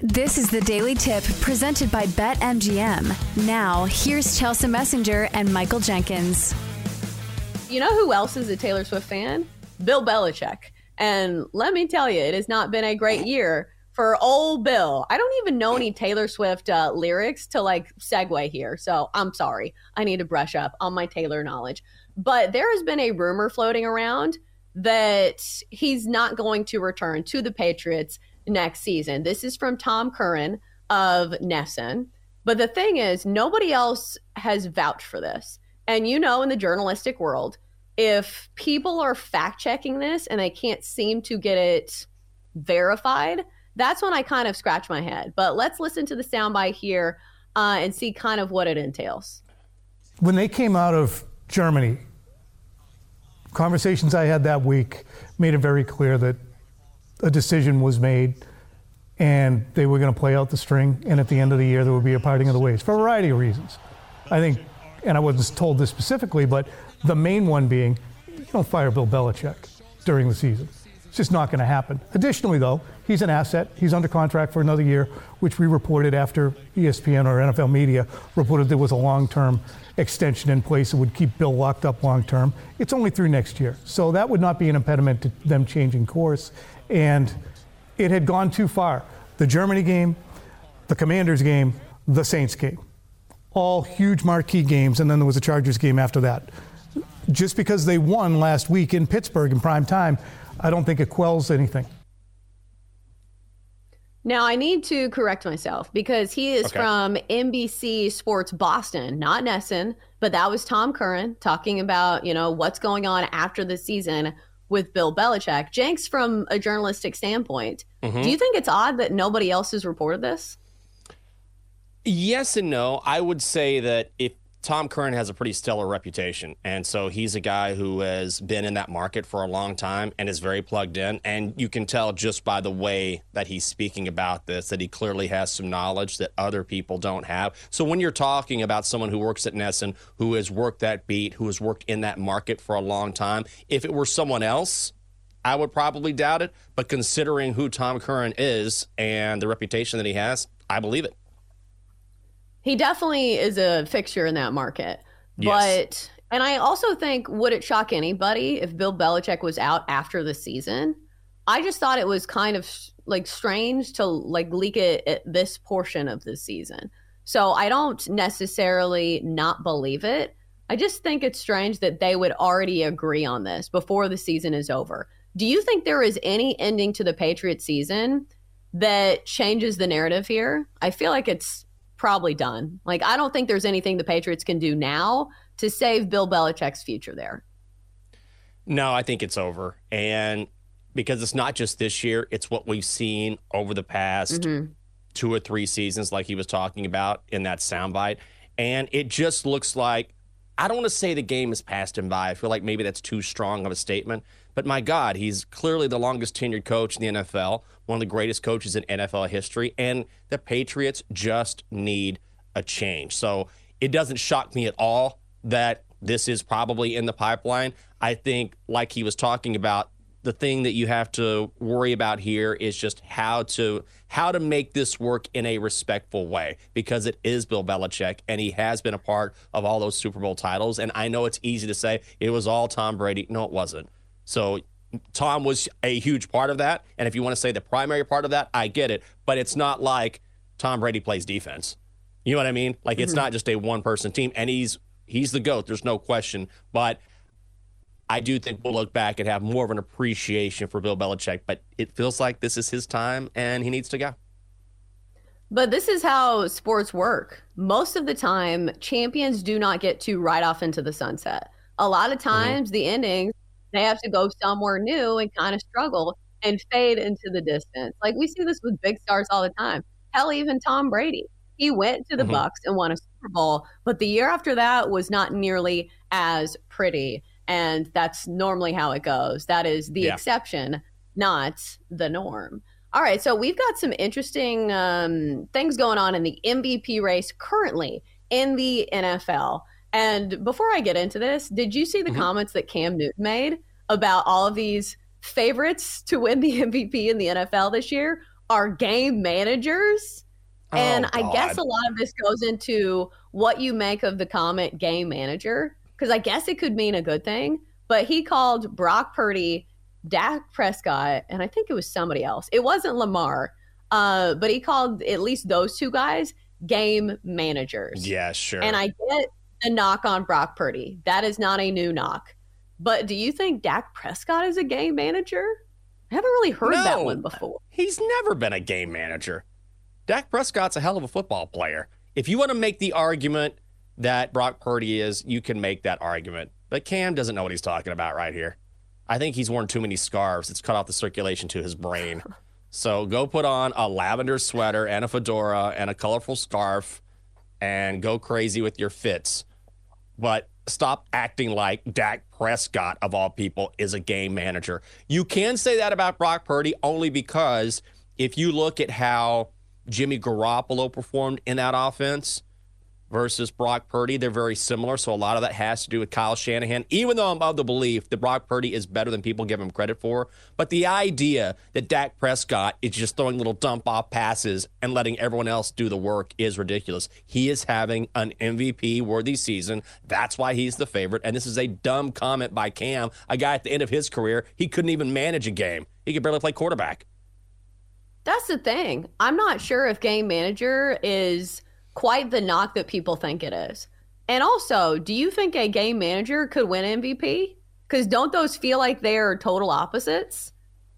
This is the Daily Tip presented by BetMGM. Now, here's Chelsa Messinger and Michael Jenkins. You know who else is a Taylor Swift fan? Bill Belichick. And let me tell you, it has not been a great year for old Bill. I don't even know any Taylor Swift uh, lyrics to like segue here. So I'm sorry. I need to brush up on my Taylor knowledge. But there has been a rumor floating around that he's not going to return to the Patriots next season. This is from Tom Curran of NESN. But the thing is, nobody else has vouched for this. And you know, in the journalistic world, if people are fact checking this and they can't seem to get it verified, that's when I kind of scratch my head. But let's listen to the soundbite here uh, and see kind of what it entails. When they came out of Germany, conversations I had that week made it very clear that a decision was made and they were going to play out the string, and at the end of the year, there would be a parting of the ways for a variety of reasons. I think, and I wasn't told this specifically, but the main one being you don't fire Bill Belichick during the season. It's just not going to happen. Additionally, though, he's an asset. He's under contract for another year, which we reported after ESPN or NFL media reported there was a long term extension in place that would keep Bill locked up long term. It's only through next year. So that would not be an impediment to them changing course and it had gone too far. The Germany game, the Commanders game, the Saints game. All huge marquee games, and then there was a Chargers game after that. Just because they won last week in Pittsburgh in prime time, I don't think it quells anything. Now, I need to correct myself because he is okay. from NBC Sports Boston, not NESN, but that was Tom Curran talking about, you know, what's going on after the season with Bill Belichick. Jenks, from a journalistic standpoint, mm-hmm. do you think it's odd that nobody else has reported this? Yes and no. I would say that if Tom Curran has a pretty stellar reputation. And so he's a guy who has been in that market for a long time and is very plugged in. And you can tell just by the way that he's speaking about this that he clearly has some knowledge that other people don't have. So when you're talking about someone who works at NESN, who has worked that beat, who has worked in that market for a long time, if it were someone else, I would probably doubt it. But considering who Tom Curran is and the reputation that he has, I believe it. He definitely is a fixture in that market. Yes. But and I also think would it shock anybody if Bill Belichick was out after the season? I just thought it was kind of like strange to like leak it at this portion of the season. So I don't necessarily not believe it. I just think it's strange that they would already agree on this before the season is over. Do you think there is any ending to the Patriots season that changes the narrative here? I feel like it's probably done. Like, I don't think there's anything the Patriots can do now to save Bill Belichick's future there. No, I think it's over. And because it's not just this year, it's what we've seen over the past mm-hmm. two or three seasons, like he was talking about in that soundbite. And it just looks like I don't want to say the game is passed him by. I feel like maybe that's too strong of a statement. But my God, he's clearly the longest tenured coach in the NFL, one of the greatest coaches in NFL history, and the Patriots just need a change. So it doesn't shock me at all that this is probably in the pipeline. I think, like he was talking about, the thing that you have to worry about here is just how to how to make this work in a respectful way because it is Bill Belichick and he has been a part of all those Super Bowl titles and I know it's easy to say it was all Tom Brady no it wasn't so Tom was a huge part of that. And if you want to say the primary part of that, I get it. But it's not like Tom Brady plays defense. You know what I mean? Like it's mm-hmm. not just a one person team. And he's he's the GOAT. There's no question. But I do think we'll look back and have more of an appreciation for Bill Belichick. But it feels like this is his time and he needs to go. But this is how sports work. Most of the time, champions do not get to ride off into the sunset. A lot of mm-hmm. times, mm-hmm. the endings they have to go somewhere new and kind of struggle and fade into the distance. Like we see this with big stars all the time. Hell, even Tom Brady. He went to the mm-hmm. Bucs and won a Super Bowl, but the year after that was not nearly as pretty. And that's normally how it goes. That is the yeah. exception, not the norm. All right, so we've got some interesting um, things going on in the MVP race currently in the NFL. And before I get into this, did you see the mm-hmm. comments that Cam Newton made about all of these favorites to win the MVP in the NFL this year? are game managers. And Oh, I guess a lot of this goes into what you make of the comment game manager, because I guess it could mean a good thing. But he called Brock Purdy, Dak Prescott, and I think it was somebody else. It wasn't Lamar, uh, but he called at least those two guys game managers. Yeah, sure. And I get the knock on Brock Purdy. That is not a new knock. But do you think Dak Prescott is a game manager? I haven't really heard that one before. He's never been a game manager. Dak Prescott's a hell of a football player. If you want to make the argument that Brock Purdy is, you can make that argument. But Cam doesn't know what he's talking about right here. I think he's worn too many scarves. It's cut off the circulation to his brain. So go put on a lavender sweater and a fedora and a colorful scarf and go crazy with your fits. But stop acting like Dak Prescott, of all people, is a game manager. You can say that about Brock Purdy only because if you look at how Jimmy Garoppolo performed in that offense versus Brock Purdy, they're very similar. So a lot of that has to do with Kyle Shanahan, even though I'm of the belief that Brock Purdy is better than people give him credit for. But the idea that Dak Prescott is just throwing little dump off passes and letting everyone else do the work is ridiculous. He is having an MVP worthy season. That's why he's the favorite. And this is a dumb comment by Cam, a guy at the end of his career. He couldn't even manage a game, he could barely play quarterback. That's the thing. I'm not sure if game manager is quite the knock that people think it is. And also, do you think a game manager could win MVP? Because don't those feel like they're total opposites?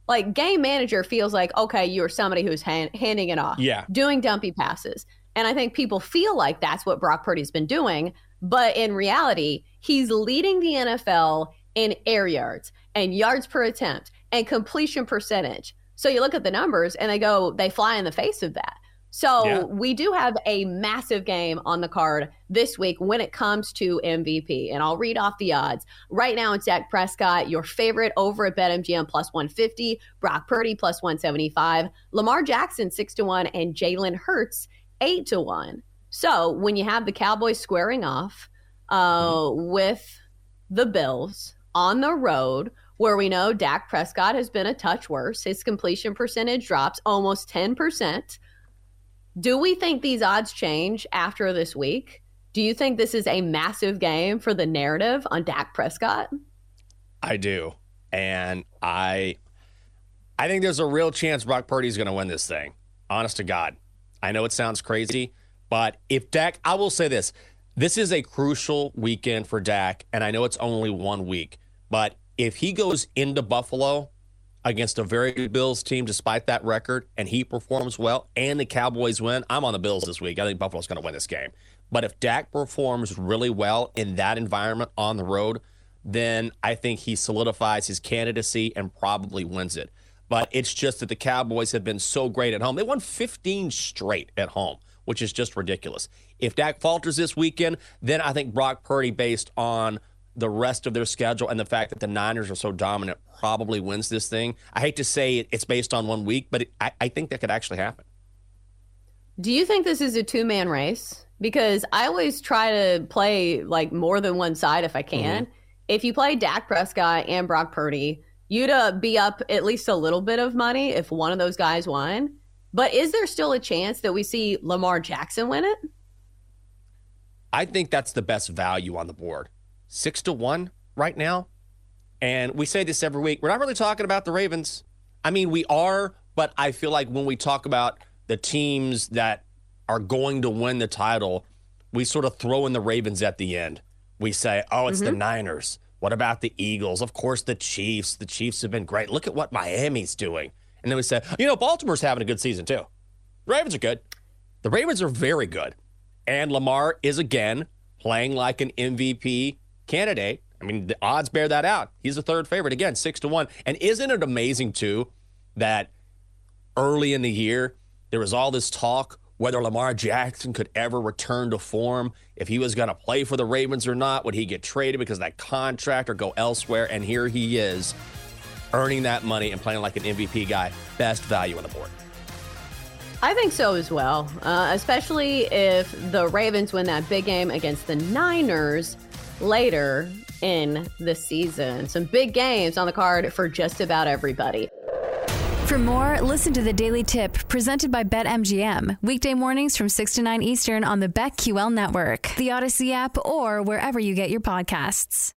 Like game manager feels like okay, you're somebody who's hand, handing it off, Yeah. doing dumpy passes, and I think people feel like that's what Brock Purdy's been doing. But in reality, he's leading the NFL in air yards and yards per attempt and completion percentage. So you look at the numbers and they go, they fly in the face of that. So Yeah. we do have a massive game on the card this week when it comes to MVP. And I'll read off the odds. Right now, it's Dak Prescott, your favorite over at BetMGM plus 150, Brock Purdy plus 175, Lamar Jackson 6 to 1, and Jalen Hurts 8 to 1. So when you have the Cowboys squaring off uh, with the Bills on the road, where we know Dak Prescott has been a touch worse, his completion percentage drops almost 10%. Do we think these odds change after this week? Do you think this is a massive game for the narrative on Dak Prescott? I do. And I I think there's a real chance Brock Purdy's going to win this thing. Honest to God. I know it sounds crazy, but if Dak, I will say this. This is a crucial weekend for Dak, and I know it's only one week, but if he goes into Buffalo against a very good Bills team despite that record and he performs well and the Cowboys win, I'm on the Bills this week. I think Buffalo's going to win this game. But if Dak performs really well in that environment on the road, then I think he solidifies his candidacy and probably wins it. But it's just that the Cowboys have been so great at home. They won 15 straight at home, which is just ridiculous. If Dak falters this weekend, then I think Brock Purdy, based on the rest of their schedule and the fact that the Niners are so dominant, probably wins this thing. I hate to say it, it's based on one week, but it, I, I think that could actually happen. Do you think this is a two man race? Because I always try to play like more than one side if I can. If you play Dak Prescott and Brock Purdy, you'd uh, be up at least a little bit of money if one of those guys won. But is there still a chance that we see Lamar Jackson win it? I think that's the best value on the board. Six to one right now. And we say this every week. We're not really talking about the Ravens. I mean, we are, but I feel like when we talk about the teams that are going to win the title, we sort of throw in the Ravens at the end. We say, oh, it's the mm-hmm. Niners. What about the Eagles? Of course, the Chiefs. The Chiefs have been great. Look at what Miami's doing. And then we say, you know, Baltimore's having a good season too. The Ravens are good. The Ravens are very good. And Lamar is again playing like an MVP candidate. I mean, the odds bear that out. He's the third favorite again, six to one. And isn't it amazing too that early in the year there was all this talk whether Lamar Jackson could ever return to form, if he was going to play for the Ravens or not, would he get traded because of that contract or go elsewhere? And here he is, earning that money and playing like an MVP guy. Best value on the board. I think so as well, uh, especially if the Ravens win that big game against the Niners later in the season. Some big games on the card for just about everybody. For more, listen to the Daily Tip presented by BetMGM. Weekday mornings from 6 to 9 Eastern on the BetQL network, the Audacy app, or wherever you get your podcasts.